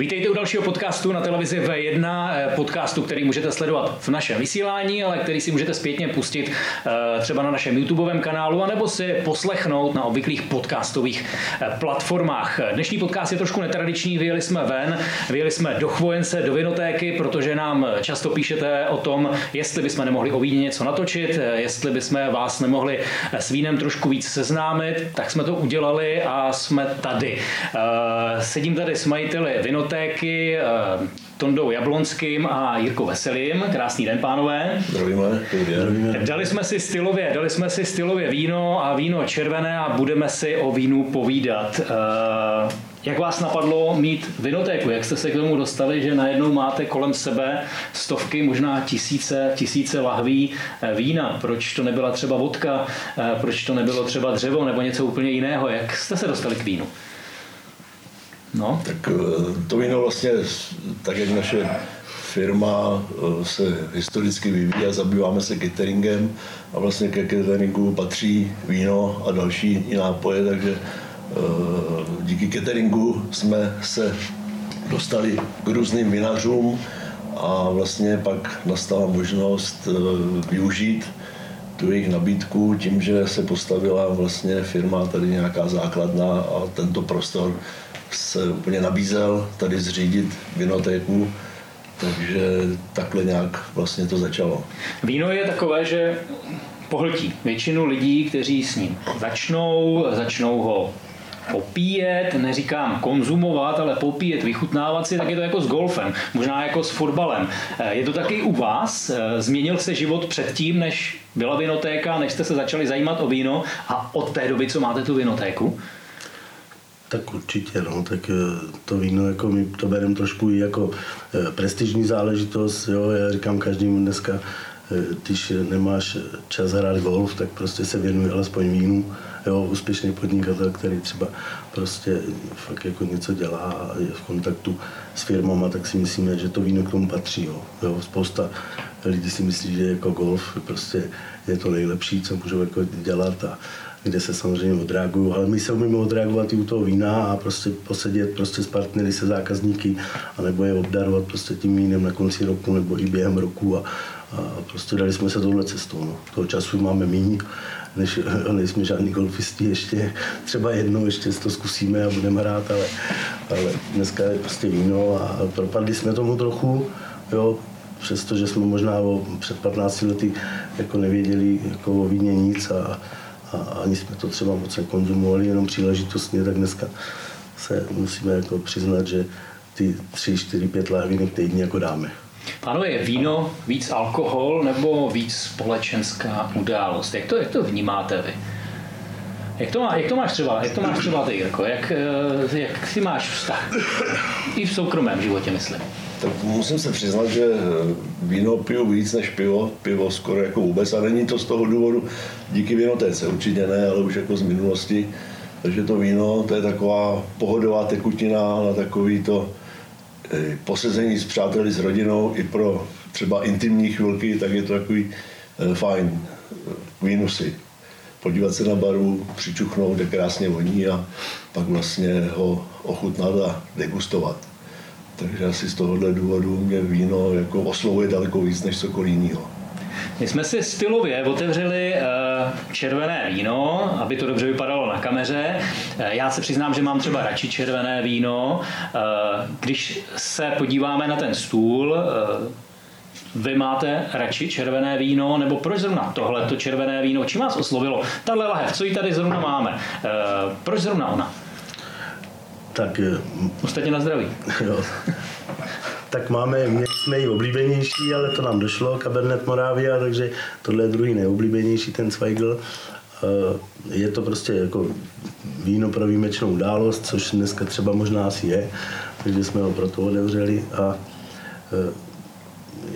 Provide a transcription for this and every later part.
Vítejte u dalšího podcastu na televizi V1, eh, podcastu, který můžete sledovat v našem vysílání, ale který si můžete zpětně pustit eh, třeba na našem YouTubeovém kanálu, anebo si poslechnout na obvyklých podcastových eh, platformách. Dnešní podcast je trošku netradiční, vyjeli jsme ven, vyjeli jsme do Chvojence, do Vinotéky, protože nám často píšete o tom, jestli bychom nemohli o víně něco natočit, jestli bychom vás nemohli s vínem trošku víc seznámit, tak jsme to udělali a jsme tady. Sedím tady s majiteli Vinotéky, diskotéky eh, Tondou Jablonským a Jirkou Veselým. Krásný den, pánové. Zdravíme. Zdravíme. Dali jsme si stylově, dali jsme si stylově víno a víno červené a budeme si o vínu povídat. Eh, jak vás napadlo mít vinotéku? Jak jste se k tomu dostali, že najednou máte kolem sebe stovky, možná tisíce, tisíce lahví eh, vína? Proč to nebyla třeba vodka? Proč to nebylo třeba dřevo nebo něco úplně jiného? Jak jste se dostali k vínu? No. Tak eh, to víno vlastně, tak jak naše firma eh, se historicky vyvíjí a zabýváme se cateringem a vlastně ke cateringu patří víno a další nápoje, takže eh, díky cateringu jsme se dostali k různým vinařům a vlastně pak nastala možnost využít tu jejich nabídku tím, že se postavila vlastně firma, tady nějaká základna a tento prostor se úplně nabízel tady zřídit vinotéku, takže takhle nějak vlastně to začalo. Víno je takové, že pohltí většinu lidí, kteří s ním začnou, začnou ho popíjet, neříkám konzumovat, ale popíjet, vychutnávat si, tak je to jako s golfem, možná jako s fotbalem. Eh, je to taky u vás? Eh, změnil se život předtím, než byla vinotéka, než jste se začali zajímat o víno a od té doby, co máte tu vinotéku? Tak určitě, no, tak eh, to víno, jako my to bereme trošku i jako eh, prestižní záležitost, jo, já říkám každému dneska, eh, když nemáš čas hrát golf, tak prostě se věnuje alespoň vínu, jo, úspěšný podnikatel, který třeba prostě fakt jako něco dělá a je v kontaktu s firmama, tak si myslíme, že to víno k tomu patří, jo. jo spousta lidí si myslí, že jako golf prostě je to nejlepší, co můžou jako dělat a kde se samozřejmě odreagují, ale my se umíme odreagovat i u toho vína a prostě posedět prostě s partnery, se zákazníky, anebo je obdarovat prostě tím vínem na konci roku nebo i během roku a, a prostě dali jsme se touhle cestou. No. Toho času máme méně, než nejsme žádní golfisti ještě, třeba jednou ještě to zkusíme a budeme hrát, ale, ale dneska je prostě víno a propadli jsme tomu trochu, jo, přestože jsme možná o, před 15 lety jako nevěděli jako o víně nic a, a ani jsme to třeba moc nekonzumovali, jenom příležitostně, tak dneska se musíme jako přiznat, že ty 3, 4, 5 lahvinek týdně jako dáme. Pánové, je víno víc alkohol nebo víc společenská událost? Jak to, jak to vnímáte vy? Jak to, má, jak to máš třeba, jak to máš třeba ty, Jirko? Jak, eh, jak si máš vztah? I v soukromém životě, myslím. Tak musím se přiznat, že víno piju víc než pivo, pivo skoro jako vůbec a není to z toho důvodu díky vinotéce, určitě ne, ale už jako z minulosti. Takže to víno, to je taková pohodová tekutina na takový to eh, posezení s přáteli, s rodinou i pro třeba intimní chvilky, tak je to takový eh, fajn vínusy. Podívat se na baru, přičuchnout, kde krásně voní a pak vlastně ho ochutnat a degustovat. Takže asi z tohohle důvodu mě víno jako oslovuje daleko víc než cokoliv jiného. My jsme si stylově otevřeli eh, červené víno, aby to dobře vypadalo na kameře. Eh, já se přiznám, že mám třeba radši červené víno. Eh, když se podíváme na ten stůl, vy máte radši červené víno, nebo proč zrovna tohle to červené víno? Čím vás oslovilo? Tahle lahev, co ji tady zrovna máme? Proč zrovna ona? Tak... Ostatně na zdraví. Jo. tak máme, my jsme i oblíbenější, ale to nám došlo, Cabernet Moravia, takže tohle je druhý nejoblíbenější, ten Zweigl. Eh, je to prostě jako víno pro výjimečnou událost, což dneska třeba možná asi je, takže jsme ho proto otevřeli a eh,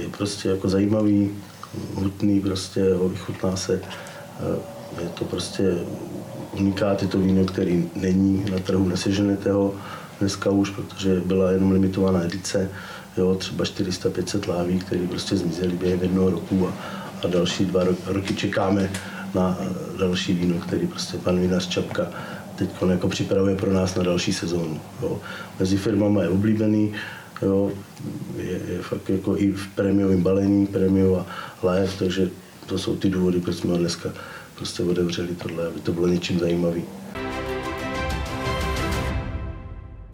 je prostě jako zajímavý, hutný, prostě vychutná se. Eh, je to prostě unikát, je to víno, který není na trhu, neseženete ho dneska už, protože byla jenom limitovaná edice, jo, třeba 400-500 láví, které prostě zmizely během jednoho roku a, a další dva roky čekáme na další víno, který prostě pan vinař Čapka teď jako připravuje pro nás na další sezónu. Jo. Mezi firmama je oblíbený, jo, je, je fakt jako i v prémiovém balení, prémiu a live, takže to jsou ty důvody, proč jsme dneska prostě otevřeli tohle, aby to bylo něčím zajímavý.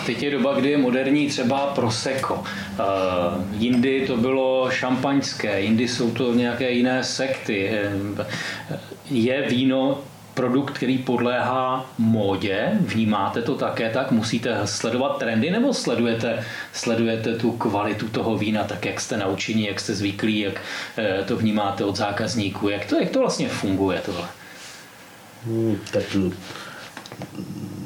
Teď je doba, kdy je moderní třeba prosecco. Uh, jindy to bylo šampaňské, jindy jsou to nějaké jiné sekty. Je víno produkt, který podléhá módě, vnímáte to také tak, musíte sledovat trendy nebo sledujete, sledujete tu kvalitu toho vína tak, jak jste naučení, jak jste zvyklí, jak eh, to vnímáte od zákazníků, jak to, jak to vlastně funguje tohle? Hmm, tak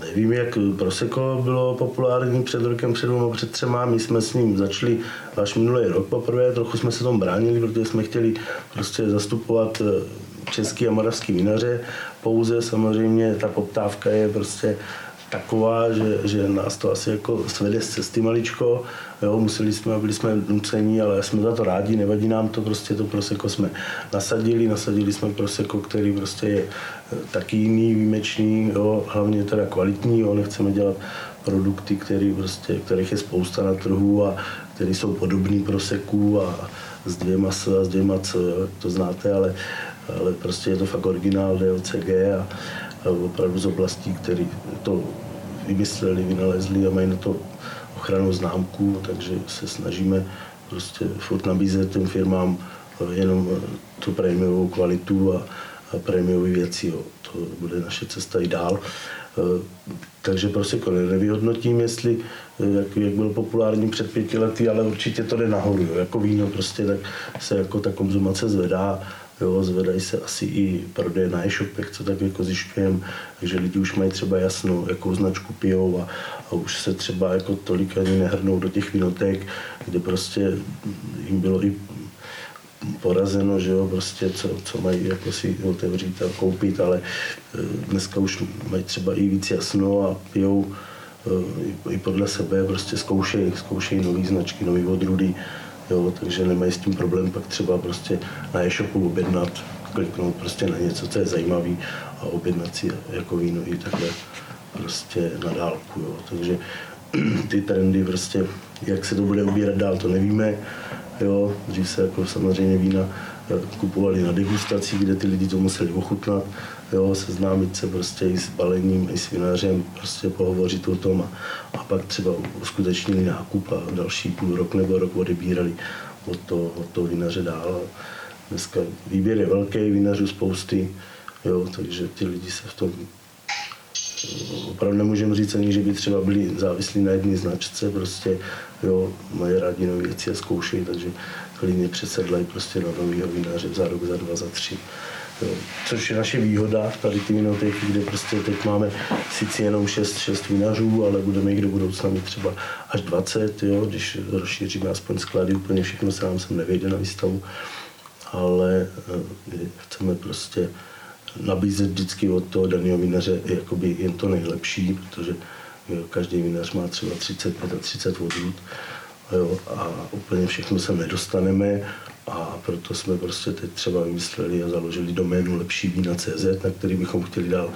nevím, jak Prosecco bylo populární před rokem, před dvěma, před třema. My jsme s ním začali až minulý rok poprvé, trochu jsme se tomu bránili, protože jsme chtěli prostě zastupovat eh, český a moravský vinaře. Pouze samozřejmě ta poptávka je prostě taková, že, že nás to asi jako svede z cesty maličko. Jo, museli jsme, byli jsme nucení, ale jsme za to rádi, nevadí nám to, prostě to proseko jsme nasadili, nasadili jsme proseko, který prostě je eh, taky jiný, výjimečný, jo, hlavně teda kvalitní, jo, nechceme dělat produkty, který prostě, kterých je spousta na trhu a které jsou podobný proseků a s dvěma S a s dvěma C, to znáte, ale, ale prostě je to fakt originál DLCG a, a opravdu z oblastí, které to vymysleli, vynalezli a mají na to ochranou známku, takže se snažíme prostě furt nabízet těm firmám jenom tu prémiovou kvalitu a, a prémiové věci. Jo. To bude naše cesta i dál. Eh, takže prostě nevyhodnotím, jestli jak, jak byl populární před pěti lety, ale určitě to jde nahoru. Jo. Jako víno prostě tak se jako ta konzumace zvedá Jo, zvedají se asi i prodeje na e-shopech, co tak jako zjišťujeme, takže lidi už mají třeba jasno, jakou značku pijou a, a už se třeba jako tolik ani nehrnou do těch vinotek, kde prostě jim bylo i porazeno, že jo, prostě co, co mají jako si otevřít a koupit, ale e, dneska už mají třeba i víc jasno a pijou e, i podle sebe, prostě zkoušejí, zkoušejí nové značky, nové odrůdy, jo, takže nemají s tím problém pak třeba prostě na e-shopu objednat, kliknout prostě na něco, co je zajímavý a objednat si jako víno i takhle prostě na dálku, jo. takže ty trendy prostě, jak se to bude ubírat dál, to nevíme, jo, dřív se jako samozřejmě vína eh, kupovali na degustaci, kde ty lidi to museli ochutnat, jo, seznámit se prostě i s balením, i s vinařem, prostě pohovořit o tom a, a pak třeba uskutečnili nákup a další půl rok nebo rok odebírali od toho, od toho vinaře dál. Dneska výběr je velký, vinařů spousty, jo, takže ty lidi se v tom opravdu nemůžeme říct ani, že by třeba byli závislí na jedné značce, prostě jo, mají rádi nové věci a zkoušejí, takže klidně přesedlají prostě na novýho vinaře za rok, za dva, za tři. Jo. Což je naše výhoda, tady ty vinotéky, kde prostě teď máme sice jenom 6, 6 vinařů, ale budeme jich do budoucna mít třeba až 20, jo, když rozšíříme aspoň sklady, úplně všechno se nám sem nevejde na výstavu, ale eh, chceme prostě nabízet vždycky od toho daného vinaře jakoby jen to nejlepší, protože jo, každý vinař má třeba 30, 30 odrůd jo, a úplně všechno se nedostaneme a proto jsme prostě teď třeba vymysleli a založili doménu lepší vína CZ, na který bychom chtěli dál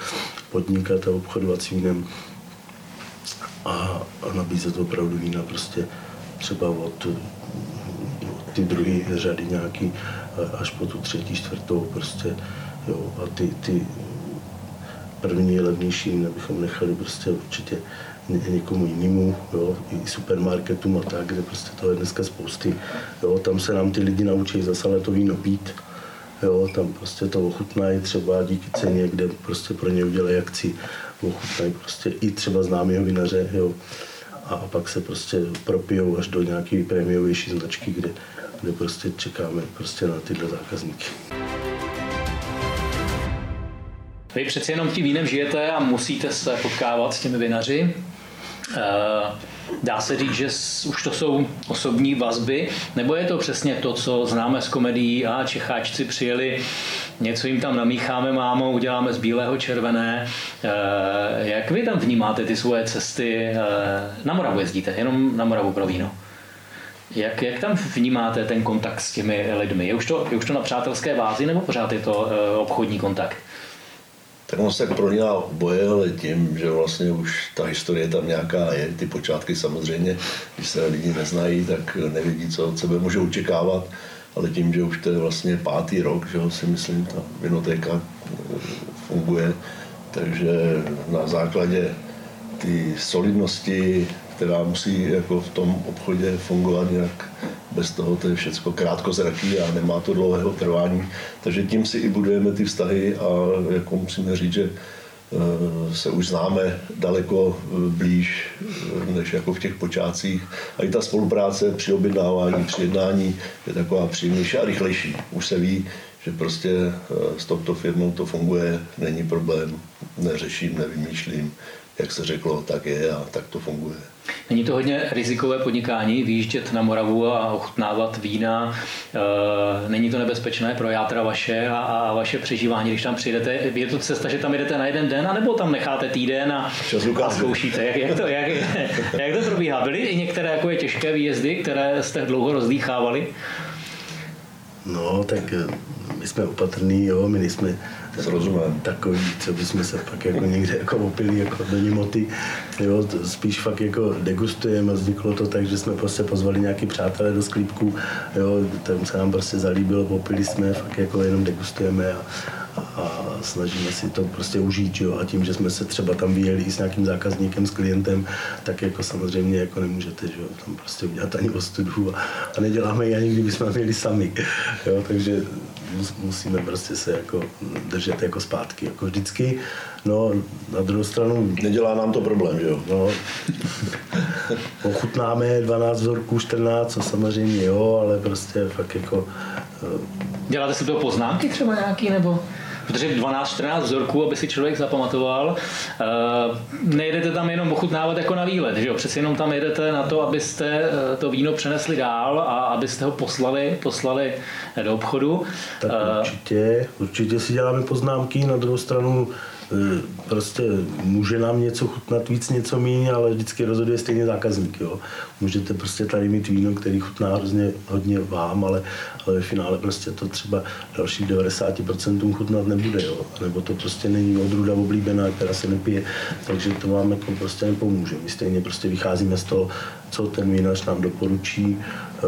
podnikat a obchodovat s vínem. A, a nabízet opravdu vína prostě třeba od, od ty druhé řady nějaký až po tu třetí, čtvrtou prostě jo, a ty, ty první levnější vína bychom nechali prostě určitě někomu jinému, jo, i supermarketům a tak, kde prostě to je dneska spousty. Jo, tam se nám ty lidi naučí zase to víno pít, jo, tam prostě to ochutnají třeba díky ceně, kde prostě pro ně udělají akci, ochutnají prostě i třeba známého vinaře, jo, a pak se prostě propijou až do nějaké prémiovější značky, kde, kde prostě čekáme prostě na tyhle zákazníky. Vy přeci jenom tím vínem žijete a musíte se potkávat s těmi vinaři. Eh, dá se říct, že už to jsou osobní vazby, nebo je to přesně to, co známe z komedií a Čecháčci přijeli, něco jim tam namícháme mámo, uděláme z bílého červené. Eh, jak vy tam vnímáte ty svoje cesty? Eh, na Moravu jezdíte, jenom na Moravu pro víno. Jak, jak tam vnímáte ten kontakt s těmi lidmi? Je už to, je už to na přátelské vázi nebo pořád je to obchodní kontakt? Tak on se prolíná oboje, ale tím, že vlastně už ta historie tam nějaká je, ty počátky samozřejmě, když se lidi neznají, tak nevědí, co od sebe můžou očekávat, ale tím, že už to je vlastně pátý rok, že si myslím, ta vinotéka funguje, takže na základě ty solidnosti, která musí jako v tom obchodě fungovat, jinak bez toho to je všechno krátkozraký a nemá to dlouhého trvání. Takže tím si i budujeme ty vztahy a jako musíme říct, že eh, se už známe daleko eh, blíž eh, než jako v těch počátcích. A i ta spolupráce při objednávání, při jednání je taková příjemnější a rychlejší. Už se ví, že prostě s touto firmou to funguje, není problém, neřeším, nevymýšlím, jak se řeklo, tak je a tak to funguje. Není to hodně rizikové podnikání, výjíždět na Moravu a ochutnávat vína? E, není to nebezpečné pro játra vaše a, a vaše přežívání, když tam přijdete? Je to cesta, že tam jdete na jeden den, anebo tam necháte týden a, a zkoušíte? Jak, jak, to, jak, jak to probíhá? Byly i některé jako je těžké výjezdy, které jste dlouho rozdýchávali? No, tak eh, my jsme opatrní, jo, my nejsme Rozumím. takový, co bychom se pak jako někde jako opili jako do nimoty, jo, spíš fakt jako degustujeme, vzniklo to tak, že jsme prostě pozvali nějaký přátelé do sklípku, jo, tam se nám prostě zalíbilo, popili jsme, fakt jako jenom degustujeme a, a snažíme si to prostě užít, jo, a tím, že jsme se třeba tam vyjeli s nějakým zákazníkem, s klientem, tak jako samozřejmě jako nemůžete, že jo, tam prostě udělat ani ostudu a, a neděláme ji ani kdybychom měli sami, jo, takže musíme prostě se jako držet jako zpátky, jako vždycky. No, na druhou stranu... Nedělá nám to problém, že jo? No, ochutnáme 12 vzorků, 14, co samozřejmě jo, ale prostě fakt jako... Děláte si to poznámky třeba nějaký, nebo? Protože 12-14 vzorků, aby si člověk zapamatoval, eh, nejdete tam jenom ochutnávat jako na výlet, že jo? Přeci jenom tam jedete na to, abyste eh, to víno přenesli dál a abyste ho poslali, poslali do obchodu. Tak eh, určitě, určitě si děláme poznámky, na druhou stranu Eh, prostě může nám něco chutnat víc, něco méně, ale vždycky rozhoduje stejně zákazník. Jo. Můžete prostě tady mít víno, který chutná hrozně hodně vám, ale, ale ve finále prostě to třeba dalších 90% chutnat nebude. Jo. Nebo to prostě není odrůda oblíbená, která se nepije, takže to vám jako prostě nepomůže. My stejně prostě vycházíme z toho, co ten vinař nám doporučí, eh,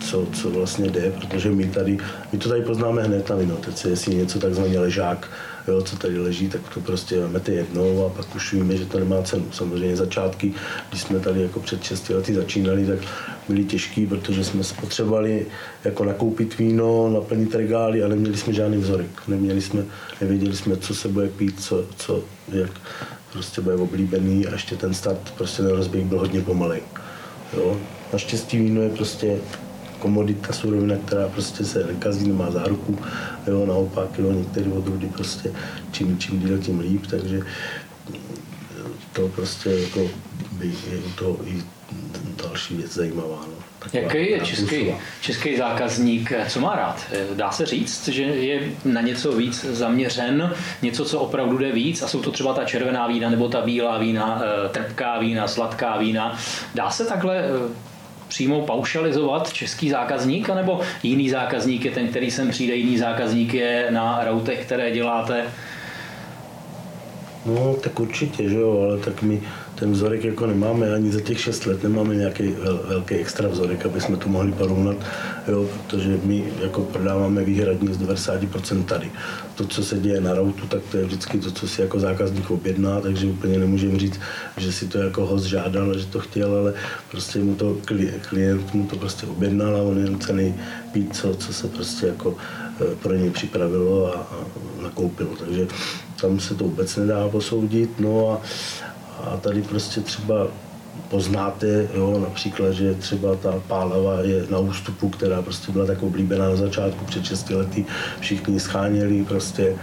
co, co vlastně jde, protože my tady, my to tady poznáme hned na vinotece, jestli něco takzvaný ležák, jo, co tady leží, tak to prostě vemete jednou a pak už víme, že to nemá cenu. Samozřejmě začátky, když jsme tady jako před 6 lety začínali, tak byly těžký, protože jsme potřebovali jako nakoupit víno, naplnit regály a neměli jsme žádný vzorek. Neměli jsme, nevěděli jsme, co se bude pít, co, co jak prostě bude oblíbený a ještě ten start, prostě ten rozběh byl hodně pomalý. Jo. Naštěstí víno je prostě komodita, surovina, která prostě se nekazí, nemá záruku, jo, naopak, jo, některé odrůdy prostě čím, čím díl, tím líp, takže to prostě jako by je u toho i další věc zajímavá. No. Taková Jaký je český, český zákazník, co má rád? Dá se říct, že je na něco víc zaměřen, něco, co opravdu jde víc a jsou to třeba ta červená vína nebo ta bílá vína, eh, trpká vína, sladká vína. Dá se takhle eh, přímo paušalizovat český zákazník, anebo jiný zákazník je ten, který sem přijde, jiný zákazník je na routech, které děláte? No, tak určitě, že jo, ale tak my ten vzorek jako nemáme ani za těch 6 let, nemáme nějaký vel, velký extra vzorek, aby jsme to mohli porovnat, jo, protože my jako prodáváme výhradně z 90% tady. To, co se děje na routu, tak to je vždycky to, co si jako zákazník objedná, takže úplně nemůžeme říct, že si to jako host žádal, že to chtěl, ale prostě mu to klient mu to prostě objednal a on je cený pít, co, co se prostě jako eh, pro něj připravilo a, a nakoupilo. Takže tam se to vůbec nedá posoudit. No a, a tady prostě třeba poznáte, jo, například, že třeba ta pálava je na ústupu, která prostě byla tak oblíbená na začátku před 6 lety, všichni scháněli prostě,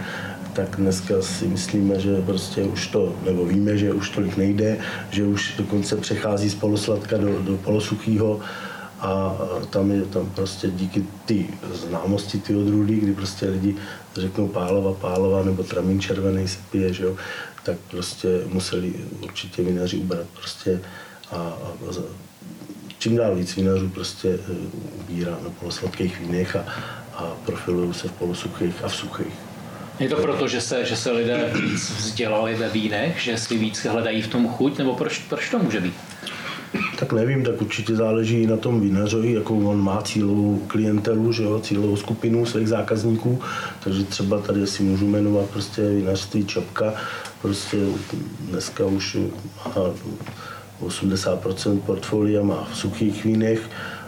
tak dneska si myslíme, že prostě už to, nebo víme, že už tolik nejde, že už dokonce přechází z polosladka do, do polosuchého a tam je tam prostě díky ty známosti ty odrůdy, kdy prostě lidi řeknou pálova, pálova nebo tramín červený se pije, že jo, tak prostě museli určitě vinaři ubrat prostě a, a čím dál víc vinařů prostě e, ubírá na polosladkých vínech a, a profilují se v polosuchých a v suchých. Je to proto, že se, že se lidé víc vzdělali ve vínech, že si víc hledají v tom chuť, nebo proč, proč to může být? Tak nevím, tak určitě záleží na tom vinařovi, jakou on má cílovou klientelu, že jo, cílovou skupinu svých zákazníků, takže třeba tady si můžu jmenovat prostě vinařství Čapka, prostě dneska už má 80% portfolia má v suchých vínech,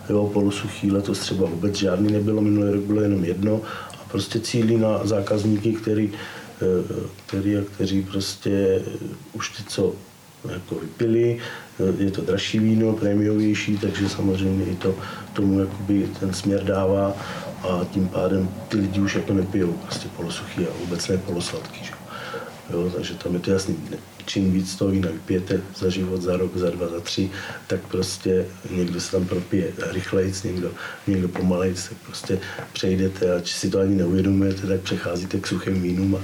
jo, polosuchý letos třeba vůbec žádný nebylo, minulý rok bylo jenom jedno a prostě cílí na zákazníky, který, eh, který, kteří prostě už ty, co jako vypili, je to dražší víno, prémiovější, takže samozřejmě i to tomu jakoby ten směr dává a tím pádem ty lidi už jako nepijou prostě polosuchý a vůbec ne polosladký. Že? Jo, takže tam je to jasný. Čím víc toho vína vypijete za život, za rok, za dva, za tři, tak prostě někdo se tam propije rychlejc, někdo, někdo pomalejc, tak prostě přejdete a či si to ani neuvědomujete, tak přecházíte k suchým vínům a,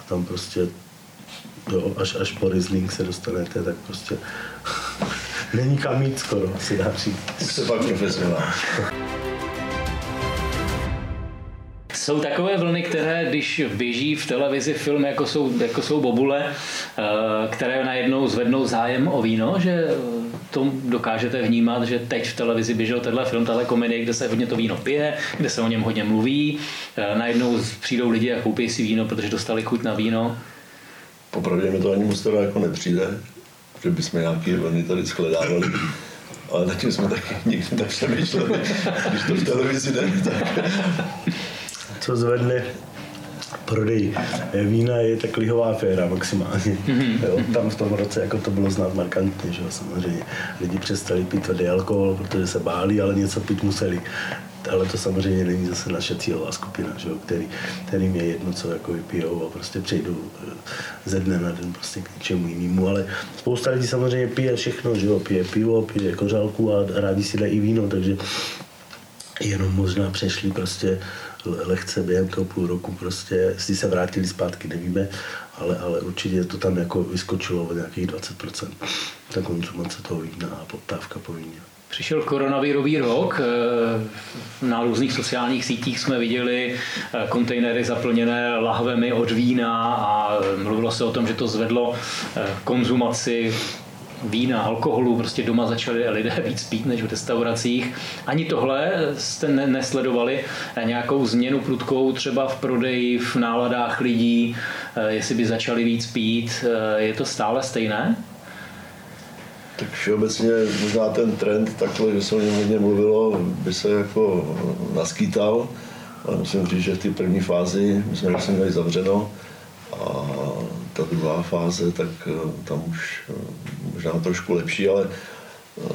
a tam prostě jo, až, až po Riesling se dostanete, tak prostě není kam jít skoro, si dá říct. Jste pak profesionál. Jsou takové vlny, které, když běží v televizi film, jako jsou, jako jsou Bobule, eh, které najednou zvednou zájem o víno, že to dokážete vnímat, že teď v televizi běžel tenhle film, tahle komedie, kde se hodně to víno pije, kde se o něm hodně mluví, eh, najednou přijdou lidi a koupí si víno, protože dostali chuť na víno. Popravdě mi to ani moc teda jako nepřijde, že bychom nějaký vlny tady shledávali. Ale nad tím jsme taky nikdy nepřemýšleli, když to v televizi jde, tak co zvedne prodej vína je tak lihová féra maximálně. Mm-hmm. Jo, tam v tom roce jako to bylo znát markantně, že jo, samozřejmě. Lidi přestali pít tvrdý alkohol, protože se báli, ale něco pít museli. Ale to samozřejmě není zase naše cílová skupina, že jo, který, kterým je jedno, co jako vypijou a prostě přejdou eh, ze dne na den prostě k něčemu jinému. Ale spousta lidí samozřejmě pije všechno, že jo, pije pivo, pije kořálku a rádi si dají i víno, takže jenom možná přešli prostě lehce během toho půl roku prostě, jestli se vrátili zpátky, nevíme, ale, ale určitě to tam jako vyskočilo o nějakých 20%. Ta konzumace toho vína a poptávka po víně. Přišel koronavirový rok, eh, na různých sociálních sítích jsme viděli eh, kontejnery zaplněné lahvemi od vína a mluvilo se o tom, že to zvedlo eh, konzumaci vína, alkoholu, prostě doma začali lidé víc pít než v restauracích. Ani tohle jste nesledovali nějakou změnu prudkou třeba v prodeji, v náladách lidí, eh, jestli by začali víc pít, eh, je to stále stejné? Tak všeobecně možná ten trend takhle, že se o něm hodně mluvilo, by se jako naskýtal, ale musím říct, že v té první fázi, my jsme vlastně měli zavřeno a ta druhá fáze, tak eh, tam už eh, možná trošku lepší, ale eh,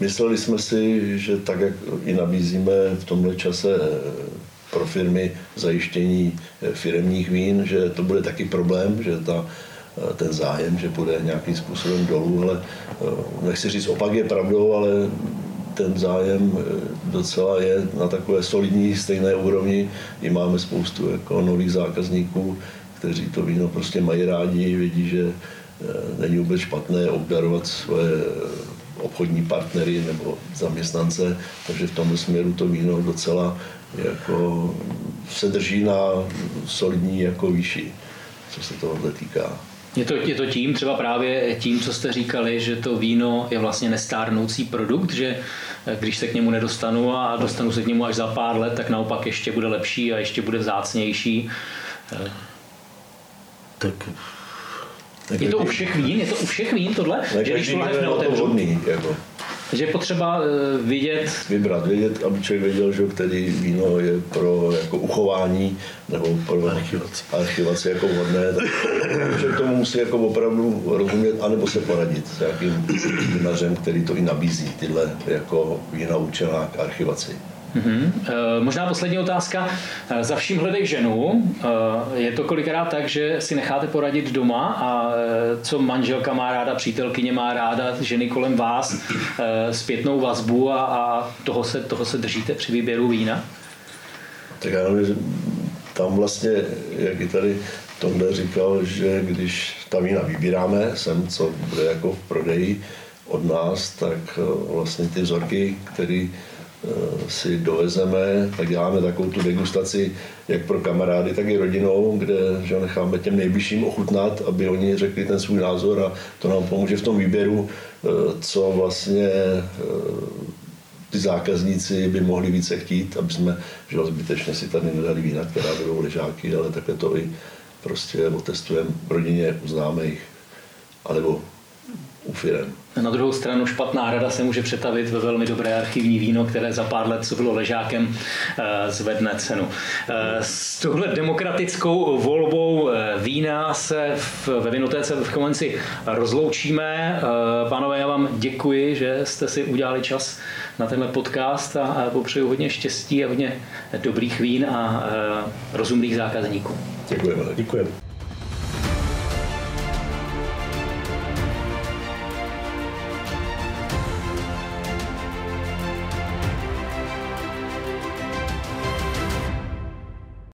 mysleli jsme si, že tak, jak i nabízíme v tomhle čase pro firmy zajištění firemních vín, že to bude taky problém, že ta, ten zájem, že bude nějakým způsobem dolů, ale nechci říct, opak je pravdou, ale ten zájem docela je na takové solidní stejné úrovni. I máme spoustu jako nových zákazníků, kteří to víno prostě mají rádi, vědí, že eh, není vůbec špatné obdarovat svoje obchodní partnery nebo zaměstnance, takže v tom směru to víno docela jako se drží na solidní jako výši, co se tohohle týká. Je to, je to tím, třeba právě tím, co jste říkali, že to víno je vlastně nestárnoucí produkt, že eh, když se k němu nedostanu a dostanu se k němu až za pár let, tak naopak ještě bude lepší a ještě bude vzácnější. Tak tak je to u všech vín? Je to u všech vín tohle? Ne, že když tu lahev neotevřu? Jako. Takže je potřeba eh, vidět... Vybrat, vědět, aby člověk věděl, že který víno je pro jako uchování nebo pro archivaci, archivaci jako vhodné. Takže k tomu musí jako opravdu rozumět, anebo se poradit s nějakým vinařem, který to i nabízí, tyhle jako vína určená k archivaci. Mm-hmm. Možná poslední otázka. Eh, za vším hledej ženu. Eh, je to kolikrát tak, že si necháte poradit doma a co manželka má ráda, přítelkyně má ráda, ženy kolem vás, zpětnou vazbu a, a toho, se, toho se držíte při výběru vína? Tak já nevím, tam vlastně, jak i tady Tonda říkal, že když ta vína vybíráme sem, co bude jako v prodeji od nás, tak vlastně ty vzorky, které si dovezeme, tak děláme takovou tu degustaci jak pro kamarády, tak i rodinou, kde že necháme těm nejbližším ochutnat, aby oni řekli ten svůj názor a to nám pomůže v tom výběru, co vlastně ty zákazníci by mohli více chtít, aby jsme že zbytečně si tady nedali vína, která budou ležáky, ale takhle to i prostě otestujeme rodině, u známých, alebo u firem. Na druhou stranu špatná rada se může přetavit ve velmi dobré archivní víno, které za pár let, co bylo ležákem, eh, zvedne cenu. Eh, s touhle demokratickou volbou eh, vína se ve Vinotéce v Komenci rozloučíme. Pánové, já vám děkuji, že jste si udělali čas na tenhle podcast a popřeju hodně štěstí a hodně dobrých vín a rozumných zákazníků. Děkujeme. Děkujeme.